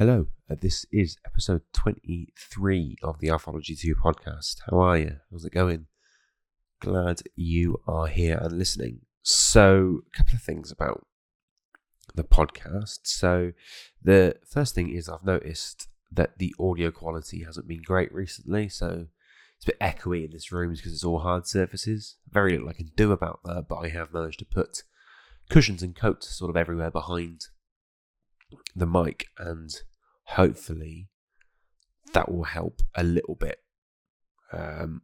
Hello, uh, this is episode 23 of the Alphology 2 podcast. How are you? How's it going? Glad you are here and listening. So, a couple of things about the podcast. So, the first thing is I've noticed that the audio quality hasn't been great recently. So, it's a bit echoey in this room because it's all hard surfaces. Very little I can do about that, but I have managed to put cushions and coats sort of everywhere behind the mic, and hopefully that will help a little bit. Um,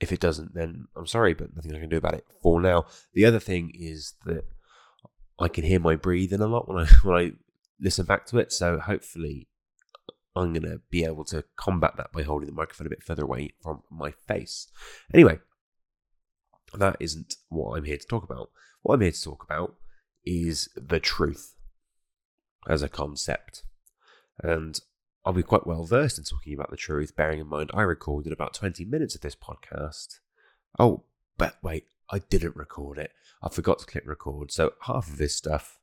if it doesn't, then I'm sorry, but nothing I can do about it for now. The other thing is that I can hear my breathing a lot when I when I listen back to it, so hopefully I'm gonna be able to combat that by holding the microphone a bit further away from my face. Anyway, that isn't what I'm here to talk about. What I'm here to talk about is the truth as a concept. And I'll be quite well versed in talking about the truth, bearing in mind I recorded about 20 minutes of this podcast. Oh, but wait, I didn't record it. I forgot to click record. So half of this stuff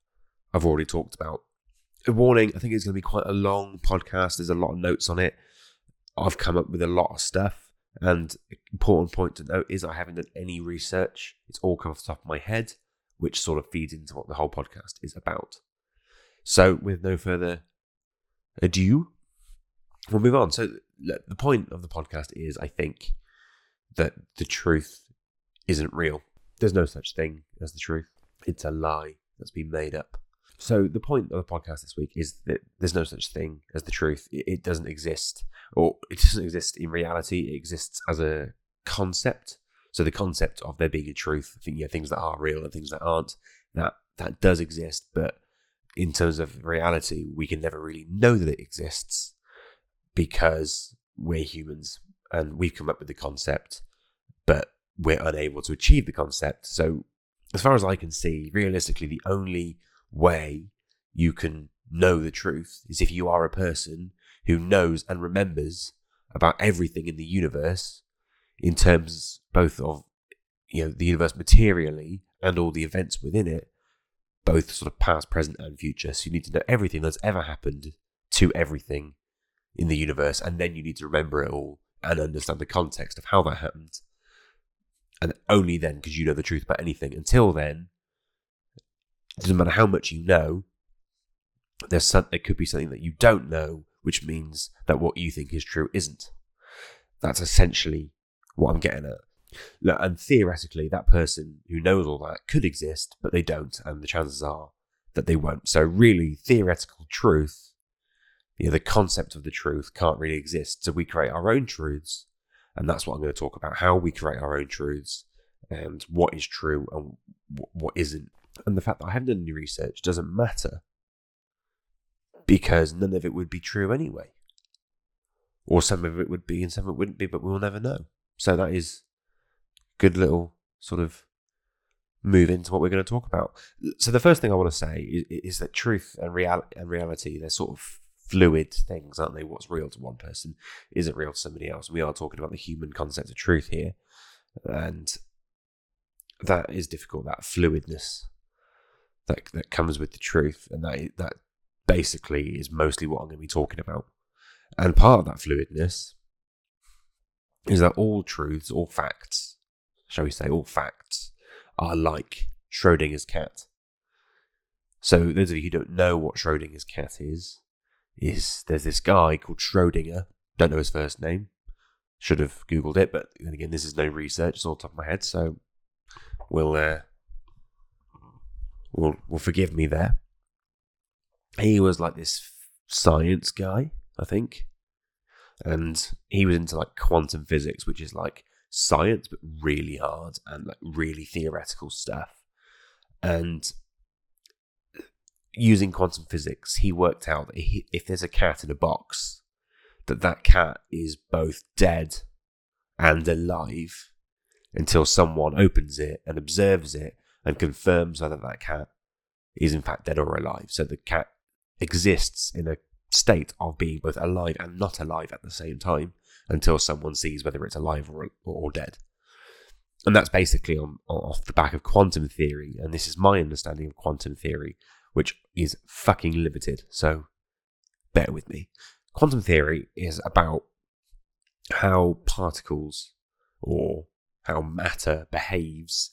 I've already talked about. A warning, I think it's going to be quite a long podcast. There's a lot of notes on it. I've come up with a lot of stuff. And important point to note is I haven't done any research. It's all come off the top of my head, which sort of feeds into what the whole podcast is about. So, with no further ado, we'll move on. So, the point of the podcast is I think that the truth isn't real. There's no such thing as the truth, it's a lie that's been made up. So, the point of the podcast this week is that there's no such thing as the truth. It doesn't exist, or it doesn't exist in reality. It exists as a concept. So, the concept of there being a truth, yeah, things that are real and things that aren't, that that does exist, but in terms of reality, we can never really know that it exists because we're humans and we've come up with the concept, but we're unable to achieve the concept. So, as far as I can see, realistically, the only way you can know the truth is if you are a person who knows and remembers about everything in the universe in terms both of you know the universe materially and all the events within it both sort of past, present, and future. So you need to know everything that's ever happened to everything in the universe, and then you need to remember it all and understand the context of how that happened. And only then, because you know the truth about anything. Until then, it doesn't matter how much you know. There's some, there could be something that you don't know, which means that what you think is true isn't. That's essentially what I'm getting at. Look, and theoretically, that person who knows all that could exist, but they don't, and the chances are that they won't. So, really, theoretical truth, you know, the concept of the truth can't really exist. So, we create our own truths, and that's what I'm going to talk about how we create our own truths and what is true and what isn't. And the fact that I haven't done any research doesn't matter because none of it would be true anyway. Or some of it would be and some of it wouldn't be, but we'll never know. So that is good little sort of move into what we're going to talk about. So the first thing I want to say is, is that truth and, real- and reality, they're sort of fluid things, aren't they? What's real to one person isn't real to somebody else. We are talking about the human concept of truth here. And that is difficult, that fluidness that, that comes with the truth. And that, that basically is mostly what I'm going to be talking about. And part of that fluidness is that all truths, all facts, shall we say, all facts are like Schrodinger's cat. So, those of you who don't know what Schrodinger's cat is, is there's this guy called Schrodinger. Don't know his first name. Should have googled it, but then again, this is no research. It's all top of my head, so we'll uh, will will forgive me there. He was like this science guy, I think, and he was into like quantum physics, which is like science, but really hard and like really theoretical stuff. And using quantum physics, he worked out that he, if there's a cat in a box, that that cat is both dead and alive until someone opens it and observes it and confirms whether that cat is in fact dead or alive. So the cat exists in a state of being both alive and not alive at the same time until someone sees whether it's alive or, or dead. And that's basically on, off the back of quantum theory. And this is my understanding of quantum theory, which is fucking limited. So bear with me. Quantum theory is about how particles or how matter behaves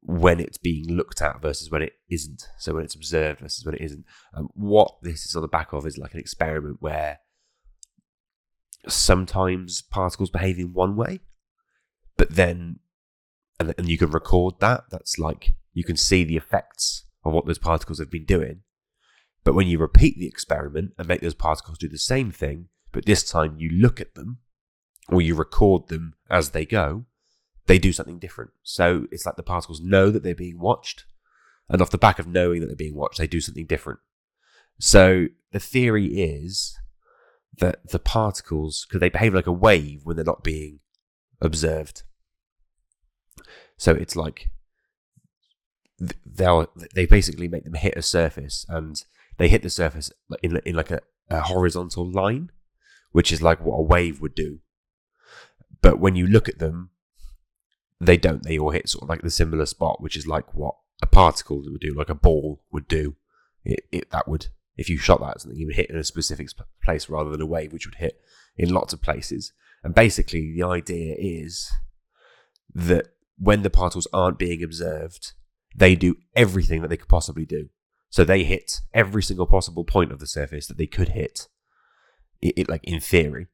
when it's being looked at versus when it isn't. So when it's observed versus when it isn't. Um, what this is on the back of is like an experiment where sometimes particles behave in one way, but then and, and you can record that. That's like you can see the effects of what those particles have been doing. But when you repeat the experiment and make those particles do the same thing, but this time you look at them or you record them as they go, they do something different. So it's like the particles know that they're being watched, and off the back of knowing that they're being watched, they do something different. So the theory is that the particles, because they behave like a wave when they're not being observed. So it's like they'll they basically make them hit a surface and they hit the surface in in like a, a horizontal line, which is like what a wave would do. But when you look at them, they don't. They all hit sort of like the similar spot, which is like what a particle would do, like a ball would do. It, it that would if you shot that something, you would hit in a specific place rather than a wave, which would hit in lots of places. And basically, the idea is that when the particles aren't being observed, they do everything that they could possibly do. So they hit every single possible point of the surface that they could hit, it, it, like in theory.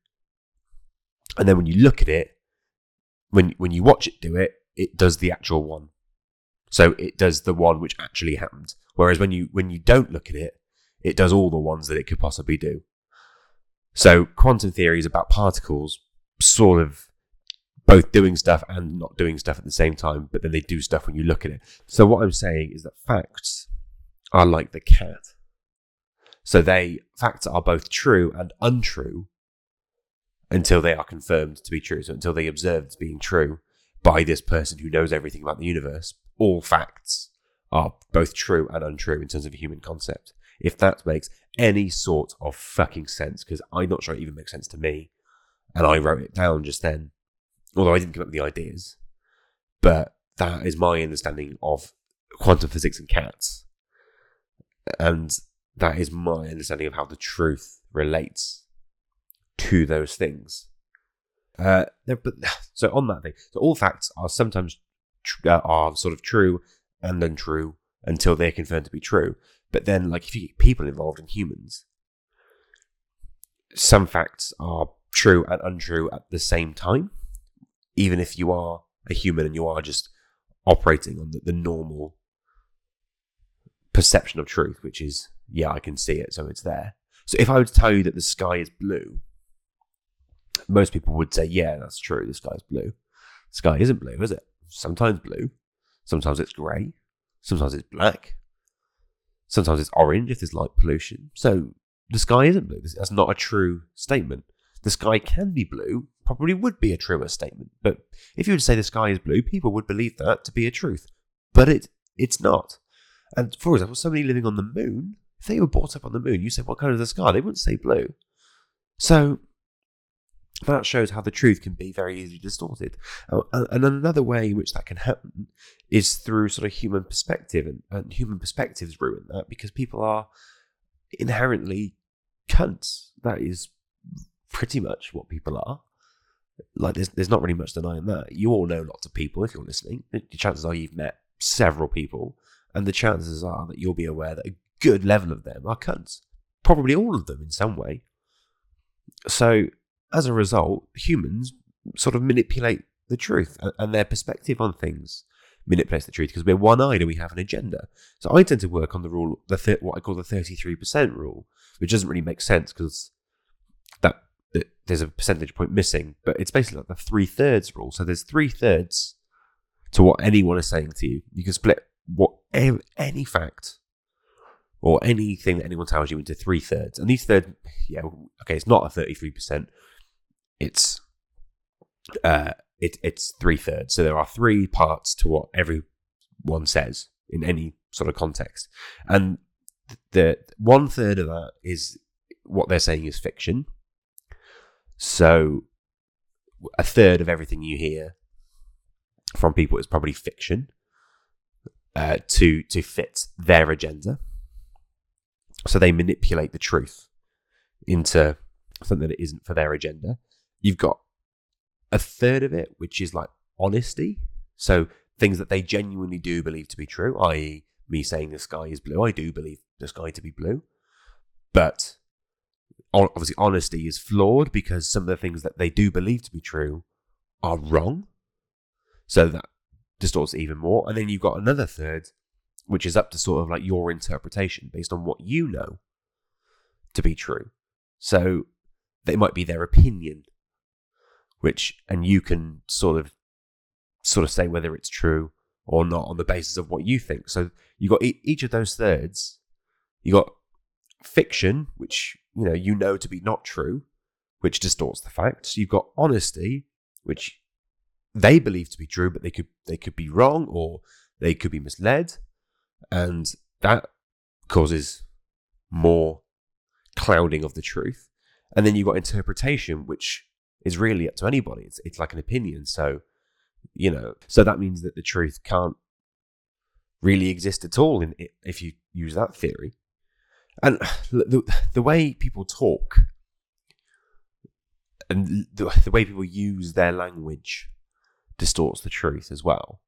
And then when you look at it, when when you watch it do it, it does the actual one. So it does the one which actually happened. Whereas when you when you don't look at it, it does all the ones that it could possibly do. So quantum theory is about particles sort of both doing stuff and not doing stuff at the same time, but then they do stuff when you look at it. So what I'm saying is that facts are like the cat. So they facts are both true and untrue until they are confirmed to be true. So until they observed as being true by this person who knows everything about the universe, all facts are both true and untrue in terms of a human concept. If that makes any sort of fucking sense, because I'm not sure it even makes sense to me, and I wrote it down just then, although I didn't come up with the ideas. But that is my understanding of quantum physics and cats. And that is my understanding of how the truth relates to those things. Uh, but so on that thing, so all facts are sometimes tr- uh, are sort of true and untrue until they're confirmed to be true. But then, like if you get people involved in humans, some facts are true and untrue at the same time even if you are a human and you are just operating on the, the normal perception of truth, which is, yeah, I can see it, so it's there. So if I were to tell you that the sky is blue, most people would say, yeah, that's true, the sky is blue. The sky isn't blue, is it? Sometimes blue, sometimes it's grey, sometimes it's black, sometimes it's orange if there's light pollution. So the sky isn't blue. That's not a true statement. The sky can be blue probably would be a truer statement. But if you would say the sky is blue, people would believe that to be a truth. But it it's not. And for example, somebody living on the moon, if they were brought up on the moon, you say, What colour is the sky? They wouldn't say blue. So that shows how the truth can be very easily distorted. Uh, and another way in which that can happen is through sort of human perspective. And, and human perspectives ruin that because people are inherently cunts. That is pretty much what people are like there's there's not really much denying that. You all know lots of people if you're listening. The chances are you've met several people, and the chances are that you'll be aware that a good level of them are cunts. Probably all of them in some way. So as a result, humans sort of manipulate the truth and their perspective on things manipulates the truth because we're one-eyed and we have an agenda. So I tend to work on the rule, the th- what I call the thirty-three percent rule, which doesn't really make sense because that there's a percentage point missing, but it's basically like the three thirds rule. So there's three thirds to what anyone is saying to you. You can split what any fact or anything that anyone tells you into three thirds, and these thirds, yeah, okay, it's not a thirty-three percent. It's uh, it, it's three thirds. So there are three parts to what everyone says in any sort of context, and the one third of that is what they're saying is fiction, so a third of everything you hear from people is probably fiction uh, to to fit their agenda. So they manipulate the truth into something that isn't for their agenda. You've got a third of it, which is like honesty. So things that they genuinely do believe to be true, i.e., me saying the sky is blue. I do believe the sky to be blue. But obviously, honesty is flawed because some of the things that they do believe to be true are wrong. So that distorts it even more. And then you've got another third, which is up to sort of like your interpretation based on what you know to be true. So they might be their opinion, which, and you can sort of, sort of say whether it's true or not on the basis of what you think. So you got e- each of those thirds. You got fiction, which you know you know to be not true, which distorts the facts. You've got honesty, which they believe to be true, but they could they could be wrong or they could be misled, and that causes more clouding of the truth. And then you've got interpretation, which is really up to anybody. It's it's like an opinion. So, you know, so that means that the truth can't really exist at all in if you use that theory. And the the way people talk and the, the way people use their language distorts the truth as well.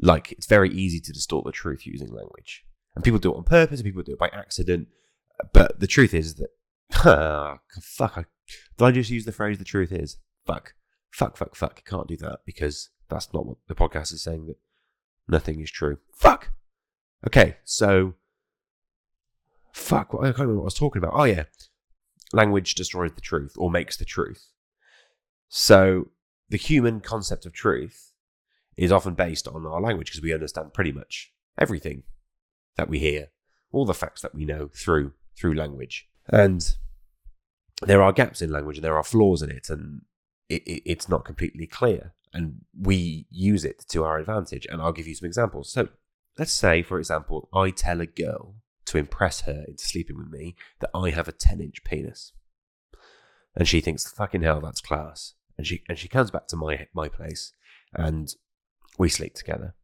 Like it's very easy to distort the truth using language, and people do it on purpose, and people do it by accident. But the truth is that ah, fuck. I, did I just use the phrase "the truth is"? Fuck, fuck, fuck, fuck. You can't do that because that's not what the podcast is saying. That nothing is true. Fuck. Okay, so fuck. I can't remember what I was talking about. Oh yeah, language destroys the truth or makes the truth. So the human concept of truth is often based on our language because we understand pretty much everything that we hear, all the facts that we know through through language. And there are gaps in language and there are flaws in it, and it, it, it's not completely clear. And we use it to our advantage. And I'll give you some examples. So let's say, for example, I tell a girl to impress her into sleeping with me that I have a 10 inch penis. And she thinks, fucking hell, that's class. And she and she comes back to my my place and we sleep together.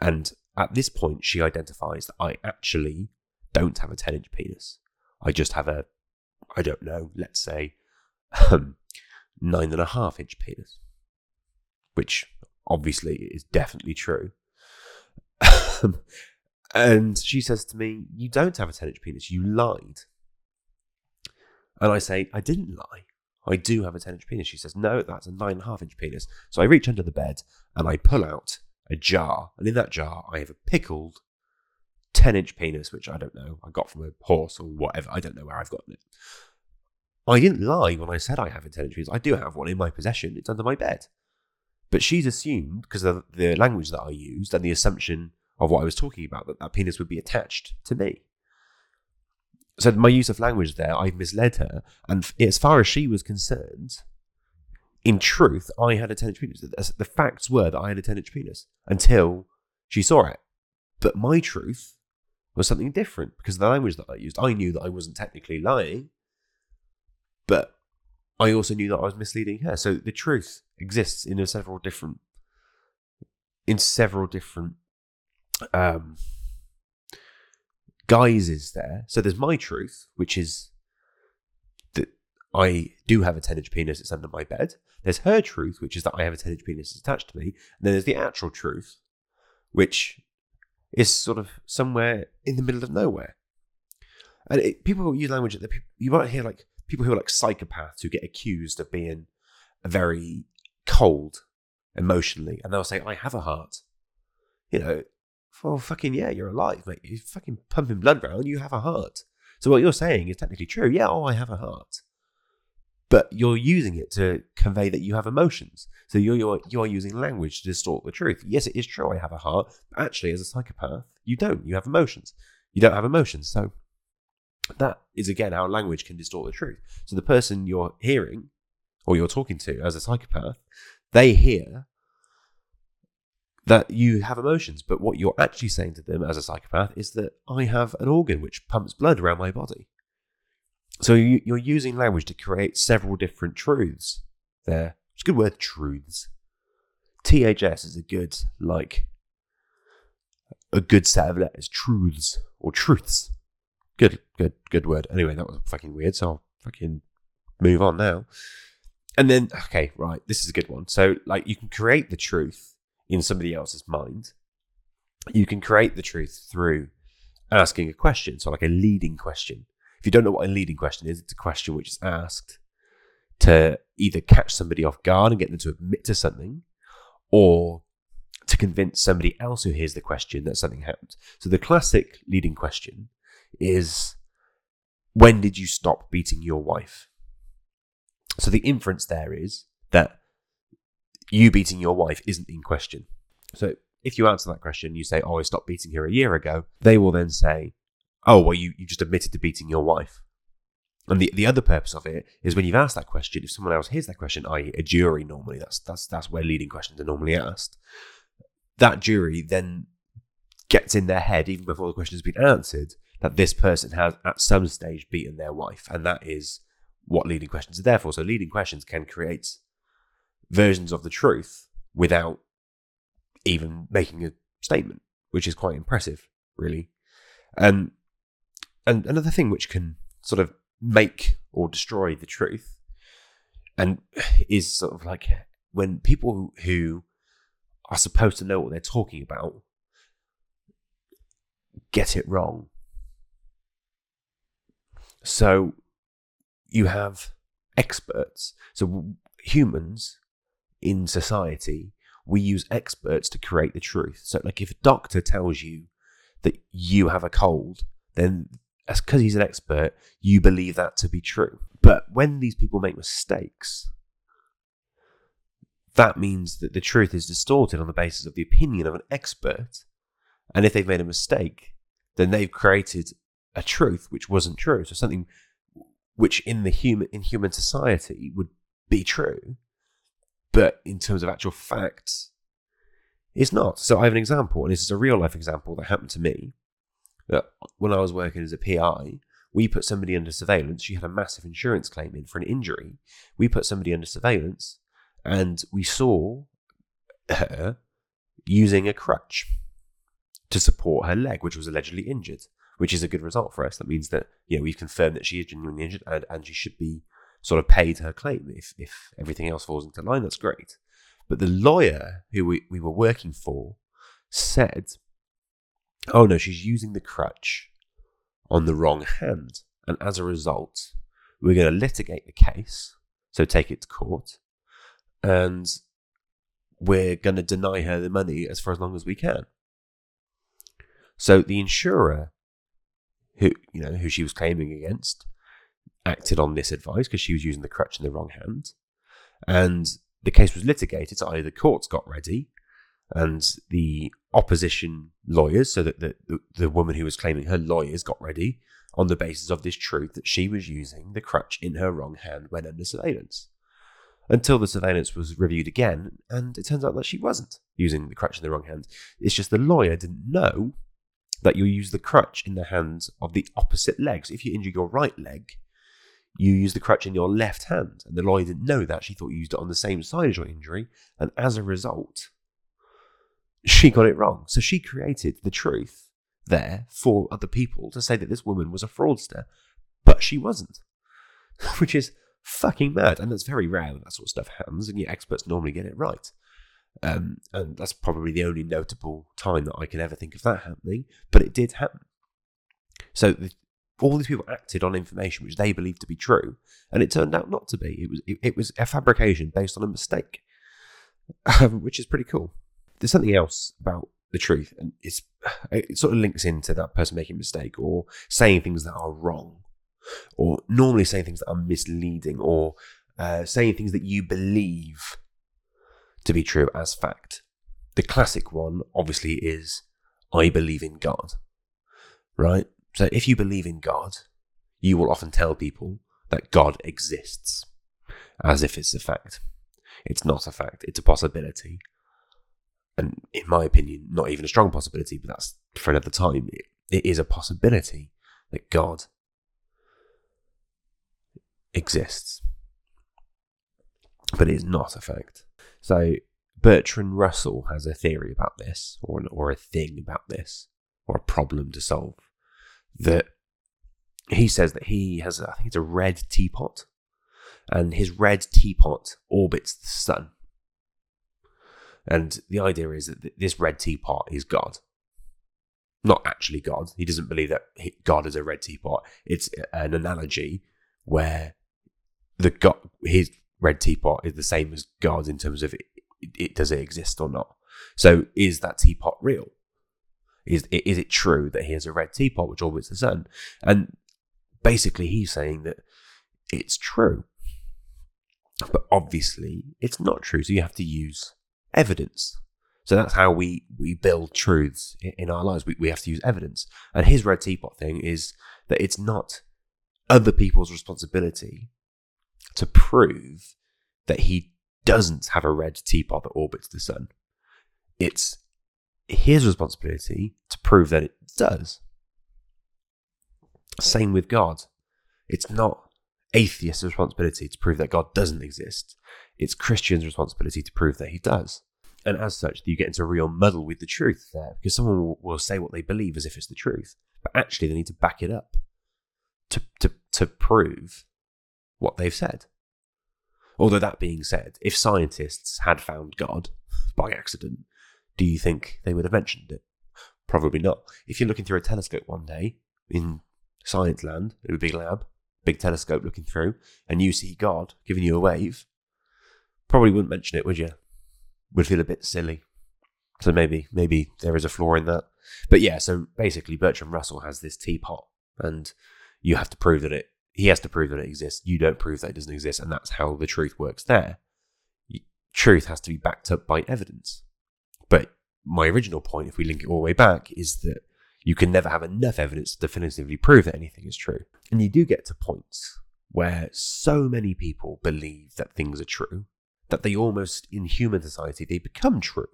And at this point she identifies that I actually don't have a 10 inch penis. I just have a I don't know, let's say um, nine and a half inch penis. Which obviously is definitely true. And she says to me, You don't have a 10 inch penis, you lied. And I say, I didn't lie. I do have a 10 inch penis. She says, No, that's a 9.5 inch penis. So I reach under the bed and I pull out a jar. And in that jar, I have a pickled 10 inch penis, which I don't know, I got from a horse or whatever. I don't know where I've gotten it. I didn't lie when I said I have a 10 inch penis. I do have one in my possession, it's under my bed. But she's assumed, because of the language that I used and the assumption of what I was talking about, that that penis would be attached to me. So my use of language there, I misled her, and as far as she was concerned, in truth, I had a 10 inch penis. The facts were that I had a 10 inch penis until she saw it. But my truth was something different because the language that I used. I knew that I wasn't technically lying, but I also knew that I was misleading her. So the truth exists in several different in several different um, guises there. So there's my truth, which is that I do have a 10 inch penis, it's under my bed. There's her truth, which is that I have a 10 inch penis attached to me. And then there's the actual truth, which is sort of somewhere in the middle of nowhere. And it, people use language that you might hear like people who are like psychopaths who get accused of being very cold emotionally, and they'll say, I have a heart. You know, well, fucking yeah, you're alive, mate. You're fucking pumping blood around. You have a heart. So what you're saying is technically true. Yeah, oh, I have a heart. But you're using it to convey that you have emotions. So you're, you're, you're using language to distort the truth. Yes, it is true I have a heart. But actually, as a psychopath, you don't. You have emotions. You don't have emotions. So that is, again, how language can distort the truth. So the person you're hearing or you're talking to as a psychopath, they hear that you have emotions, but what you're actually saying to them as a psychopath is that I have an organ which pumps blood around my body. So you, are using language to create several different truths there. It's a good word, truths. THS is a good, like, a good set of letters, truths or truths. Good, good, good word. Anyway, that was fucking weird. So I'll fucking move on now. And then, okay, right, this is a good one. So, like, you can create the truth in somebody else's mind. You can create the truth through asking a question. So, like a leading question. If you don't know what a leading question is, it's a question which is asked to either catch somebody off guard and get them to admit to something, or to convince somebody else who hears the question that something happened. So the classic leading question is when did you stop beating your wife? So the inference there is that you beating your wife isn't in question. So if you answer that question, you say, Oh, I stopped beating her a year ago, they will then say, Oh, well, you, you just admitted to beating your wife. And the, the other purpose of it is when you've asked that question, if someone else hears that question, i.e., a jury normally, that's that's that's where leading questions are normally asked. That jury then gets in their head, even before the question has been answered, that this person has at some stage beaten their wife. And that is what leading questions are there for. So leading questions can create versions of the truth without even making a statement, which is quite impressive, really. And and another thing which can sort of make or destroy the truth and is sort of like when people who are supposed to know what they're talking about get it wrong. So you have experts. So humans in society, we use experts to create the truth. So like if a doctor tells you that you have a cold, then because he's an expert, you believe that to be true. But when these people make mistakes, that means that the truth is distorted on the basis of the opinion of an expert. And if they've made a mistake, then they've created a truth which wasn't true. So something which in the human in human society would be true, but in terms of actual facts, is not. So I have an example, and this is a real life example that happened to me that when I was working as a PI, we put somebody under surveillance. She had a massive insurance claim in for an injury. We put somebody under surveillance and we saw her using a crutch to support her leg, which was allegedly injured, which is a good result for us. That means that, you know, we've confirmed that she is genuinely injured and, and she should be sort of paid her claim if, if everything else falls into line. That's great. But the lawyer who we, we were working for said oh no, she's using the crutch on the wrong hand. And as a result, we're going to litigate the case, so take it to court, and we're going to deny her the money as for as long as we can. So the insurer, who you know who she was claiming against, acted on this advice because she was using the crutch in the wrong hand, and the case was litigated. So either the courts got ready, and the opposition lawyers, so that the, the, the woman who was claiming her lawyers got ready on the basis of this truth that she was using the crutch in her wrong hand when under surveillance. Until the surveillance was reviewed again, and it turns out that she wasn't using the crutch in the wrong hand. It's just the lawyer didn't know that you use the crutch in the hands of the opposite leg. So if you injure your right leg, you use the crutch in your left hand. And the lawyer didn't know that. She thought you used it on the same side as your injury. And as a result, she got it wrong. So she created the truth there for other people to say that this woman was a fraudster, but she wasn't, which is fucking mad. And that's very rare when that sort of stuff happens, and yet experts normally get it right. Um, and that's probably the only notable time that I can ever think of that happening, but it did happen. So the, all these people acted on information which they believed to be true, and it turned out not to be. It was it, it was a fabrication based on a mistake, um, which is pretty cool there's something else about the truth, and it's it sort of links into that person making a mistake or saying things that are wrong, or normally saying things that are misleading, or uh, saying things that you believe to be true as fact. The classic one, obviously, is I believe in God, right? So if you believe in God, you will often tell people that God exists as if it's a fact. It's not a fact, it's a possibility and in my opinion, not even a strong possibility, but that's for another time. It, it is a possibility that God exists, but it is not a fact. So Bertrand Russell has a theory about this, or an, or a thing about this, or a problem to solve that he says that he has, I think it's a red teapot, and his red teapot orbits the sun. And the idea is that this red teapot is God. Not actually God. He doesn't believe that God is a red teapot. It's an analogy where the God, his red teapot is the same as God in terms of it, it, does it exist or not. So is that teapot real? Is is it true that he has a red teapot which orbits the sun? And basically, he's saying that it's true, but obviously it's not true. So you have to use evidence. So that's how we, we build truths in our lives. We, we have to use evidence. And his red teapot thing is that it's not other people's responsibility to prove that he doesn't have a red teapot that orbits the sun. It's his responsibility to prove that it does. Same with God. It's not atheist's responsibility to prove that God doesn't exist. It's Christian's responsibility to prove that he does. And as such, you get into a real muddle with the truth there because someone will, say what they believe as if it's the truth, but actually they need to back it up to, to, to prove what they've said. Although, that being said, if scientists had found God by accident, do you think they would have mentioned it? Probably not. If you're looking through a telescope one day in science land, in a big lab, big telescope looking through, and you see God giving you a wave, probably wouldn't mention it, would you? Would feel a bit silly. So maybe, maybe there is a flaw in that. But yeah, so basically, Bertrand Russell has this teapot, and you have to prove that it. He has to prove that it exists. You don't prove that it doesn't exist, and that's how the truth works. There, truth has to be backed up by evidence. But my original point, if we link it all the way back, is that you can never have enough evidence to definitively prove that anything is true. And you do get to points where so many people believe that things are true that they almost, in human society, they become true.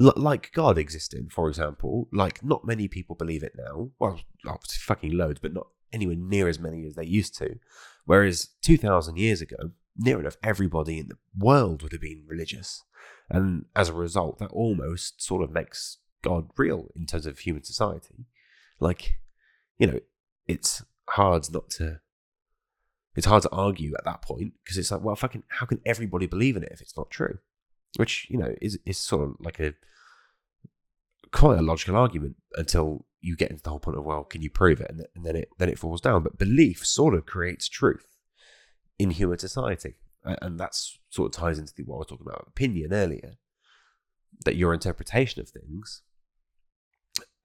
L- like God existing, for example, like not many people believe it now. Well, oh, obviously fucking loads, but not anywhere near as many as they used to. Whereas 2,000 years ago, near enough everybody in the world would have been religious. And as a result, that almost sort of makes God real in terms of human society. Like, you know, it's hard not to. It's hard to argue at that point because it's like, well, fucking, how can everybody believe in it if it's not true? Which you know is is sort of like a quite a logical argument until you get into the whole point of well, can you prove it, and, and then it then it falls down. But belief sort of creates truth in human society, and that's sort of ties into the, what I was talking about opinion earlier. That your interpretation of things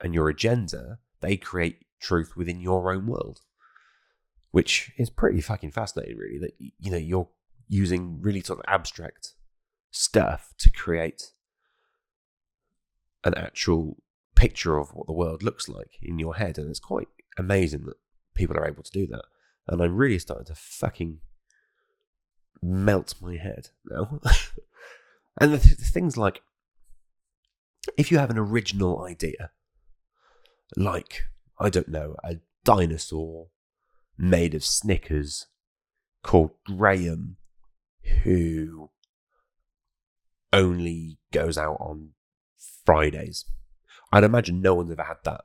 and your agenda, they create truth within your own world, which is pretty fucking fascinating, really. That you know you're using really sort of abstract stuff to create an actual picture of what the world looks like in your head, and it's quite amazing that people are able to do that. And I'm really starting to fucking melt my head now. and the, th- the things like if you have an original idea like, I don't know, a dinosaur made of Snickers called Graham who only goes out on Fridays. I'd imagine no one's ever had that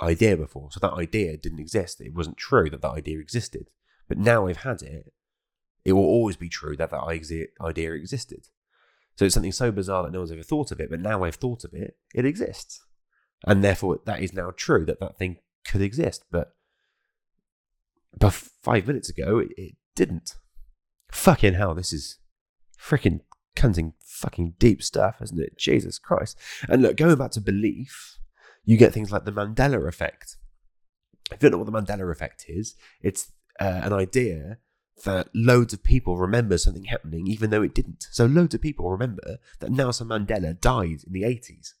idea before. So that idea didn't exist. It wasn't true that that idea existed. But now I've had it, it will always be true that that idea existed. So it's something so bizarre that no one's ever thought of it, but now I've thought of it, it exists and therefore that is now true that that thing could exist. But but five minutes ago, it, it didn't. Fucking hell, this is freaking cunting, fucking deep stuff, isn't it? Jesus Christ! And look, going back to belief, you get things like the Mandela effect. If you don't know what the Mandela effect is, it's uh, an idea that loads of people remember something happening even though it didn't. So loads of people remember that Nelson Mandela died in the 80s.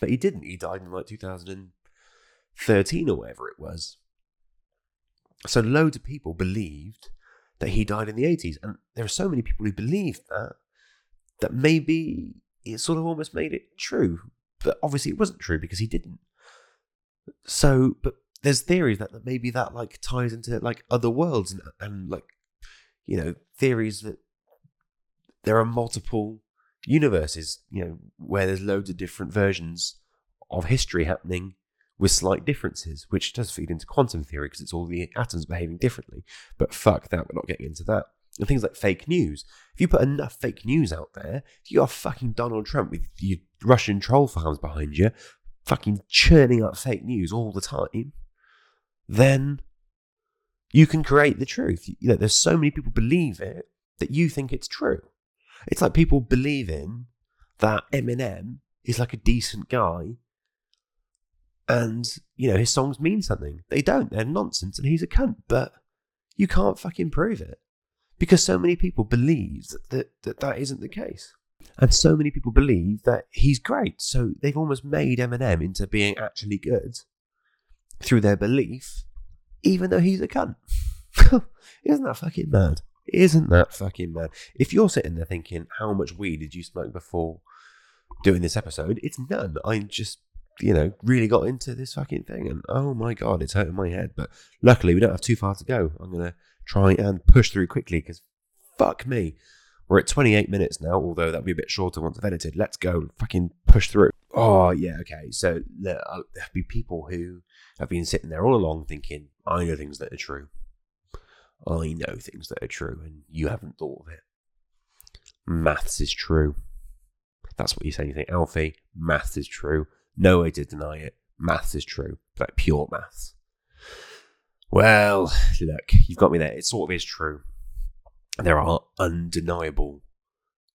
But he didn't. He died in like 2013 or whatever it was. So loads of people believed that he died in the 80s. And there are so many people who believed that, that maybe it sort of almost made it true. But obviously it wasn't true because he didn't. So, but there's theories that, that maybe that like ties into like other worlds and, and like, you know, theories that there are multiple universes, you know, where there's loads of different versions of history happening with slight differences, which does feed into quantum theory because it's all the atoms behaving differently. But fuck that, we're not getting into that. And things like fake news. If you put enough fake news out there, if you got fucking Donald Trump with your Russian troll farms behind you, fucking churning up fake news all the time, then you can create the truth. You know, there's so many people believe it that you think it's true. It's like people believing that Eminem is like a decent guy and, you know, his songs mean something. They don't. They're nonsense and he's a cunt, but you can't fucking prove it because so many people believe that that, that, that isn't the case. And so many people believe that he's great. So they've almost made Eminem into being actually good through their belief, even though he's a cunt. Isn't that fucking mad? Isn't that fucking mad? If you're sitting there thinking, how much weed did you smoke before doing this episode? It's none. I'm just, you know, really got into this fucking thing and oh my god, it's hurting my head. But luckily, we don't have too far to go. I'm going to try and push through quickly because fuck me. We're at 28 minutes now, although that'll be a bit shorter once I've edited. Let's go fucking push through. Oh, yeah, okay. So uh, there'll be people who have been sitting there all along thinking, I know things that are true. I know things that are true, and you haven't thought of it. Maths is true. That's what you say. You think, Alfie, maths is true. No way to deny it. Maths is true. Like pure maths. Well, look, you've got me there. It sort of is true. There are undeniable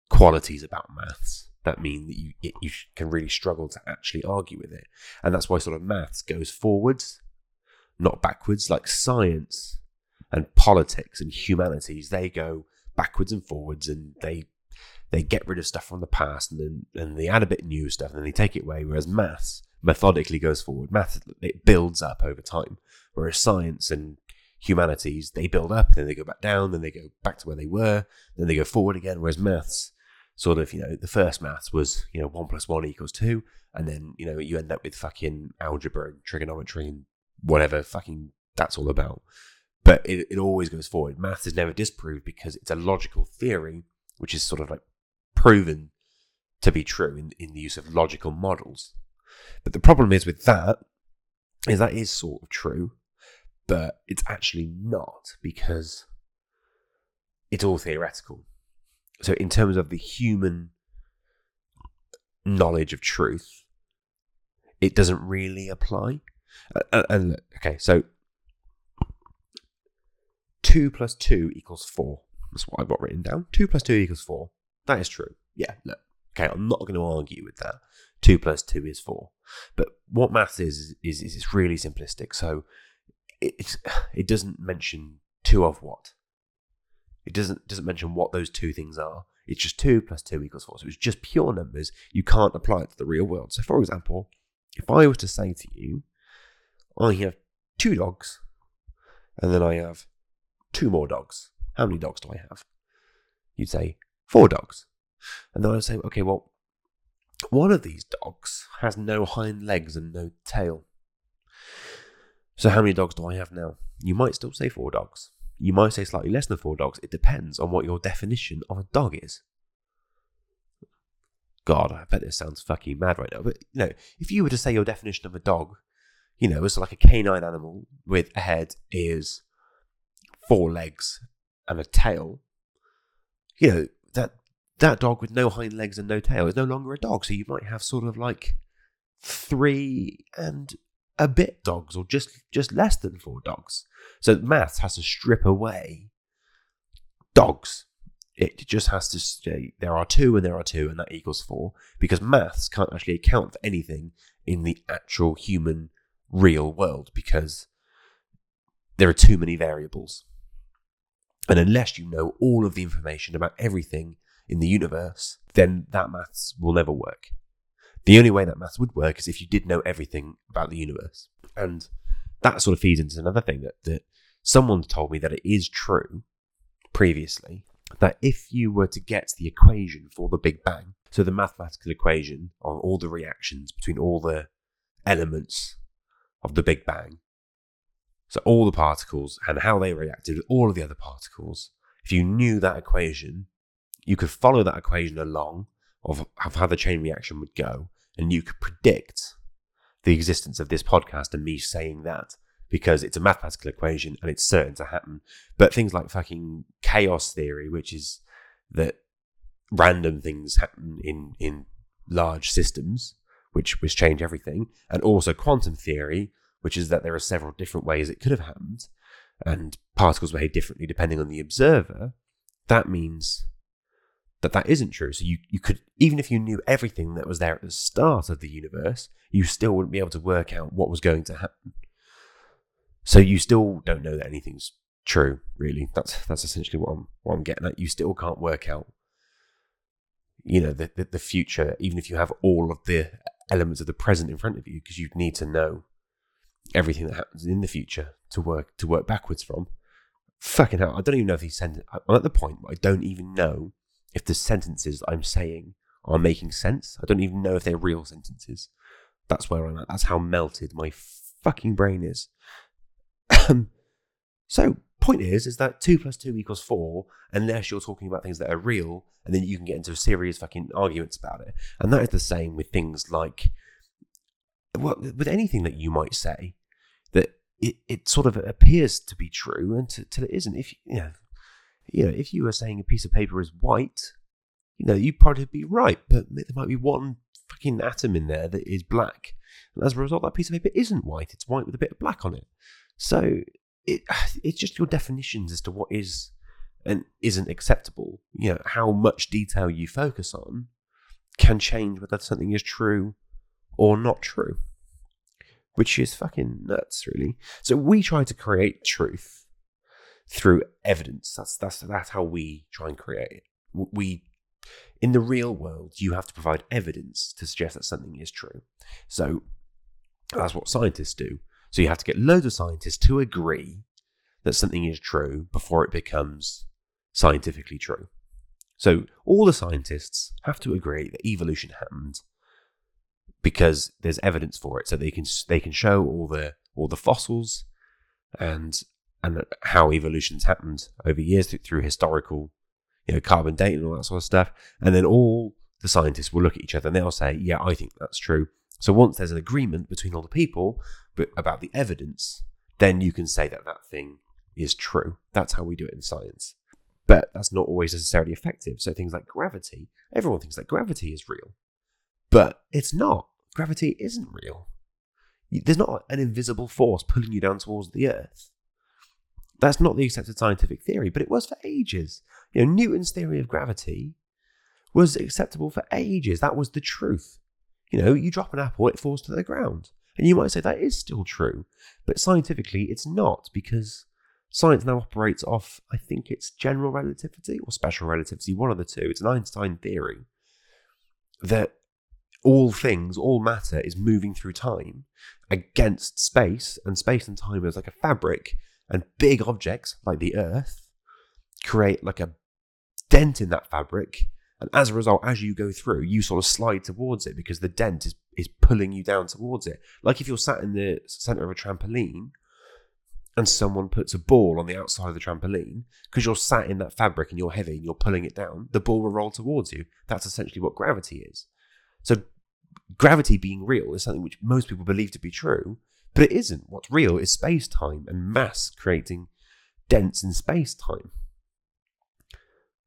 qualities about maths that mean that you it, you can really struggle to actually argue with it, and that's why sort of maths goes forwards, not backwards. Like science and politics and humanities, they go backwards and forwards, and they they get rid of stuff from the past, and then and they add a bit of new stuff, and then they take it away. Whereas maths methodically goes forward. Maths it builds up over time, whereas science and humanities they build up, and then they go back down, then they go back to where they were, then they go forward again. Whereas maths sort of, you know, the first maths was, you know, one plus one equals two. And then, you know, you end up with fucking algebra and trigonometry and whatever fucking that's all about. But it, it always goes forward. Maths is never disproved because it's a logical theory, which is sort of like proven to be true in, in the use of logical models. But the problem is with that, is that is sort of true, but it's actually not because it's all theoretical so in terms of the human knowledge of truth, it doesn't really apply. Uh, and okay, so two plus two equals four. That's what I've got written down. Two plus two equals four. That is true. Yeah, look. Okay, I'm not going to argue with that. Two plus two is four. But what maths is is is it's really simplistic. So it it doesn't mention two of what. It doesn't doesn't mention what those two things are. It's just two plus two equals four. So it's just pure numbers. You can't apply it to the real world. So for example, if I was to say to you, I have two dogs, and then I have two more dogs. How many dogs do I have? You'd say four dogs. And then I'd say, okay, well, one of these dogs has no hind legs and no tail. So how many dogs do I have now? You might still say four dogs. You might say slightly less than four dogs. It depends on what your definition of a dog is. God, I bet this sounds fucking mad right now. But you know, if you were to say your definition of a dog, you know, it's like a canine animal with a head, ears, four legs, and a tail. You know that that dog with no hind legs and no tail is no longer a dog. So you might have sort of like three and a bit dogs or just just less than four dogs. So maths has to strip away dogs. It just has to say there are two and there are two and that equals four because maths can't actually account for anything in the actual human real world because there are too many variables. And unless you know all of the information about everything in the universe, then that maths will never work. The only way that maths would work is if you did know everything about the universe. And that sort of feeds into another thing that, that someone told me that it is true previously that if you were to get the equation for the Big Bang, so the mathematical equation on all the reactions between all the elements of the Big Bang, so all the particles and how they reacted with all of the other particles, if you knew that equation, you could follow that equation along of, of how the chain reaction would go, and you could predict the existence of this podcast and me saying that because it's a mathematical equation and it's certain to happen. But things like fucking chaos theory, which is that random things happen in in large systems, which which change everything, and also quantum theory, which is that there are several different ways it could have happened, and particles behave differently depending on the observer. That means that that isn't true. So you, you could, even if you knew everything that was there at the start of the universe, you still wouldn't be able to work out what was going to happen. So you still don't know that anything's true, really. That's that's essentially what I'm what I'm getting at. You still can't work out, you know, the the, the future, even if you have all of the elements of the present in front of you, because you need to know everything that happens in the future to work to work backwards from. Fucking hell, I don't even know if these sentences. I'm at the point where I don't even know if the sentences I'm saying are making sense. I don't even know if they're real sentences. That's where I'm at. That's how melted my fucking brain is. So, point is, is that two plus two equals four, unless you're talking about things that are real, and then you can get into serious fucking arguments about it. And that is the same with things like, well, with anything that you might say, that it, it sort of appears to be true until it isn't. If you know, you know, if you were saying a piece of paper is white, you know, you'd probably be right, but there might be one fucking atom in there that is black. And as a result, that piece of paper isn't white, it's white with a bit of black on it. So it, it's just your definitions as to what is and isn't acceptable. You know, how much detail you focus on can change whether something is true or not true, which is fucking nuts, really. So we try to create truth through evidence. That's that's that's how we try and create it. We in the real world, you have to provide evidence to suggest that something is true. So that's what scientists do. So you have to get loads of scientists to agree that something is true before it becomes scientifically true. So all the scientists have to agree that evolution happened because there's evidence for it. So they can they can show all the all the fossils and and how evolution's happened over years through, through historical, you know, carbon dating and all that sort of stuff. And then all the scientists will look at each other and they'll say, "Yeah, I think that's true." So once there's an agreement between all the people about the evidence, then you can say that that thing is true. That's how we do it in science. But that's not always necessarily effective. So things like gravity, everyone thinks that gravity is real, but it's not. Gravity isn't real. There's not an invisible force pulling you down towards the earth. That's not the accepted scientific theory, but it was for ages. You know, Newton's theory of gravity was acceptable for ages. That was the truth. You know, you drop an apple, it falls to the ground. And you might say that is still true, but scientifically it's not because science now operates off, I think it's general relativity or special relativity, one of the two. It's an Einstein theory that all things, all matter is moving through time against space, and space and time is like a fabric, and big objects like the Earth create like a dent in that fabric and as a result, as you go through, you sort of slide towards it because the dent is, is pulling you down towards it. Like if you're sat in the center of a trampoline and someone puts a ball on the outside of the trampoline, because you're sat in that fabric and you're heavy and you're pulling it down, the ball will roll towards you. That's essentially what gravity is. So, gravity being real is something which most people believe to be true, but it isn't. What's real is space time and mass creating dents in space time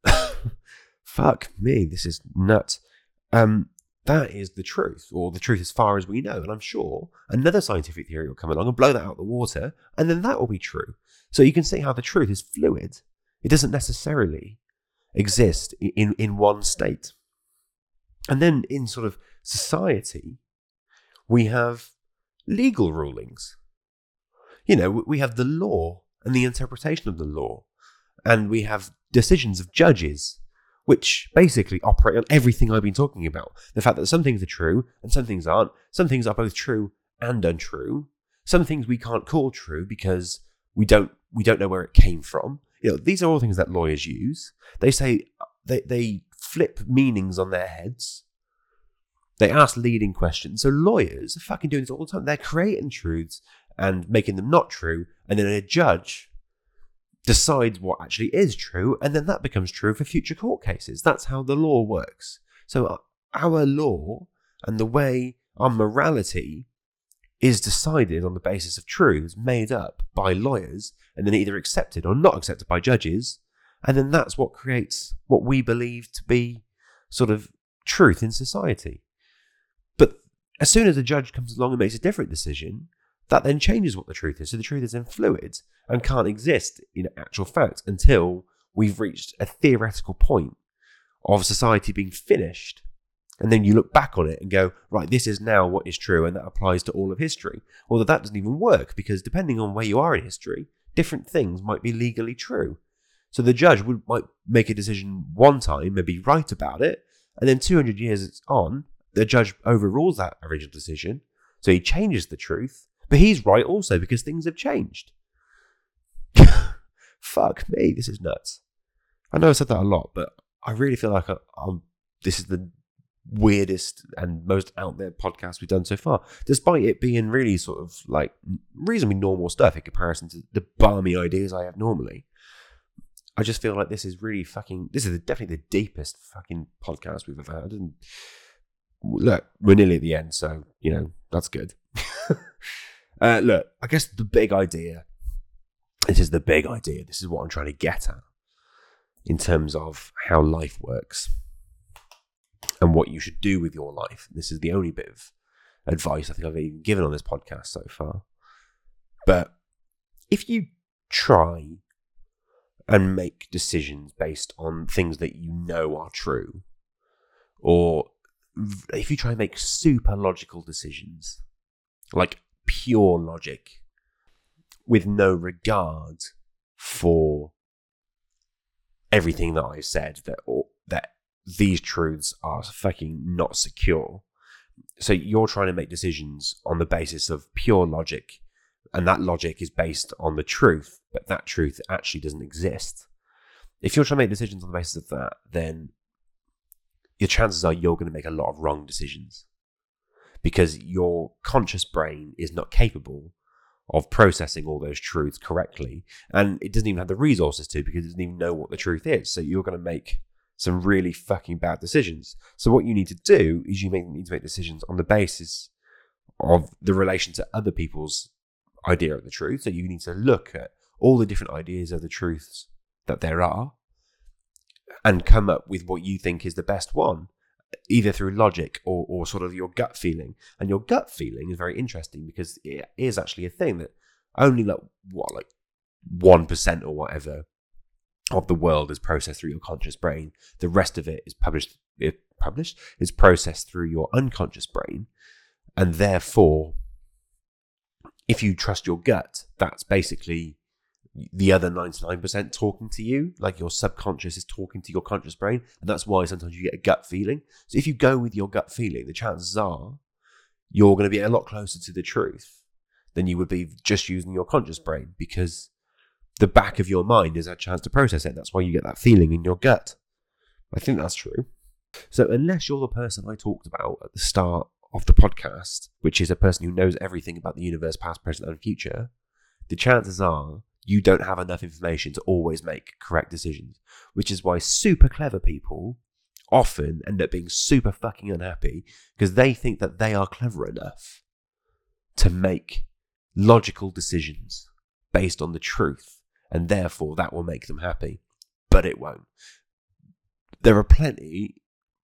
fuck me, this is nuts. Um, that is the truth, or the truth as far as we know. And I'm sure another scientific theory will come along and blow that out of the water, and then that will be true. So you can see how the truth is fluid. It doesn't necessarily exist in, in one state. And then in sort of society, we have legal rulings. You know, we have the law and the interpretation of the law, and we have decisions of judges which basically operate on everything I've been talking about. The fact that some things are true and some things aren't. Some things are both true and untrue. Some things we can't call true because we don't we don't know where it came from. You know, these are all things that lawyers use. They say uh, they they flip meanings on their heads. They ask leading questions. So lawyers are fucking doing this all the time. They're creating truths and making them not true, and then a judge decides what actually is true, and then that becomes true for future court cases. That's how the law works. So, uh, our law and the way our morality is decided on the basis of truths made up by lawyers and then either accepted or not accepted by judges. And then that's what creates what we believe to be sort of truth in society. But as soon as a judge comes along and makes a different decision, that then changes what the truth is. So the truth is then fluid and can't exist in actual fact until we've reached a theoretical point of society being finished. And then you look back on it and go, right, this is now what is true, and that applies to all of history. Although that doesn't even work because depending on where you are in history, different things might be legally true. So the judge would might make a decision one time, maybe right about it, and then 200 years it's on, the judge overrules that original decision. So he changes the truth, but he's right also because things have changed. Fuck me, this is nuts. I know I said that a lot, but I really feel like I, this is the weirdest and most out there podcast we've done so far, despite it being really sort of like reasonably normal stuff in comparison to the balmy ideas I have normally. I just feel like this is really fucking. This is definitely the deepest fucking podcast we've ever had. And look, we're nearly at the end, so you know that's good. uh, look, I guess the big idea. This is the big idea. This is what I'm trying to get at in terms of how life works and what you should do with your life. This is the only bit of advice I think I've even given on this podcast so far. But if you try and make decisions based on things that you know are true, or if you try and make super logical decisions, like pure logic, with no regard for everything that I've said, that that these truths are fucking not secure. So you're trying to make decisions on the basis of pure logic, and that logic is based on the truth, but that truth actually doesn't exist. If you're trying to make decisions on the basis of that, then your chances are you're going to make a lot of wrong decisions because your conscious brain is not capable of processing all those truths correctly. And it doesn't even have the resources to because it doesn't even know what the truth is. So you're going to make some really fucking bad decisions. So what you need to do is you need to make decisions on the basis of the relation to other people's idea of the truth. So you need to look at all the different ideas of the truths that there are and come up with what you think is the best one, either through logic or, or sort of your gut feeling. And your gut feeling is very interesting because it is actually a thing that only like what like one percent or whatever of the world is processed through your conscious brain. The rest of it is published, it published, is processed through your unconscious brain. And therefore, if you trust your gut, that's basically the other 99% talking to you. Like your subconscious is talking to your conscious brain. And that's why sometimes you get a gut feeling. So if you go with your gut feeling, the chances are you're going to be a lot closer to the truth than you would be just using your conscious brain because the back of your mind is a chance to process it. That's why you get that feeling in your gut. I think that's true. So, unless you're the person I talked about at the start of the podcast, which is a person who knows everything about the universe, past, present, and future, the chances are you don't have enough information to always make correct decisions, which is why super clever people often end up being super fucking unhappy because they think that they are clever enough to make logical decisions based on the truth and therefore that will make them happy. But it won't. There are plenty,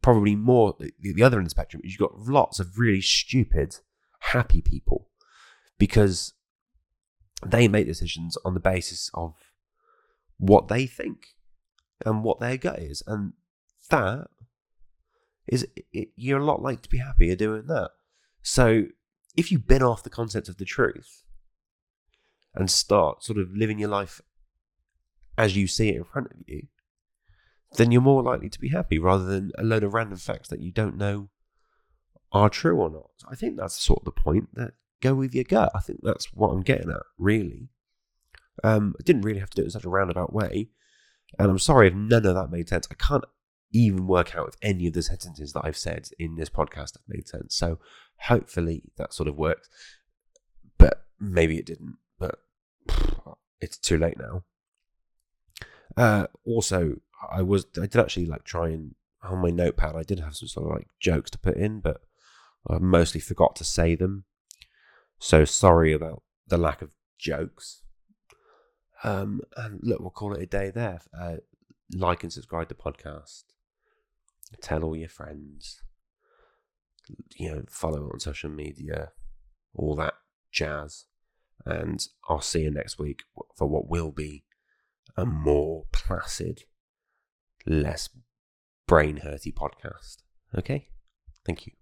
probably more. The other end of the spectrum is you've got lots of really stupid, happy people because they make decisions on the basis of what they think and what their gut is, and that is it, you're a lot like to be happier doing that. So if you bin off the concept of the truth and start sort of living your life as you see it in front of you, then you're more likely to be happy rather than a load of random facts that you don't know are true or not. I think that's sort of the point that go with your gut. I think that's what I'm getting at, really. Um, I didn't really have to do it in such a roundabout way. And I'm sorry if none of that made sense. I can't even work out if any of the sentences that I've said in this podcast have made sense. So hopefully that sort of worked. But maybe it didn't. But it's too late now. Uh, also, I was I did actually like try and on my notepad I did have some sort of like jokes to put in, but I mostly forgot to say them. So sorry about the lack of jokes. Um, and look, we'll call it a day there. Uh, like and subscribe to the podcast. Tell all your friends. You know, follow on social media, all that jazz. And I'll see you next week for what will be a more placid, less brain hurty podcast. Okay? Thank you.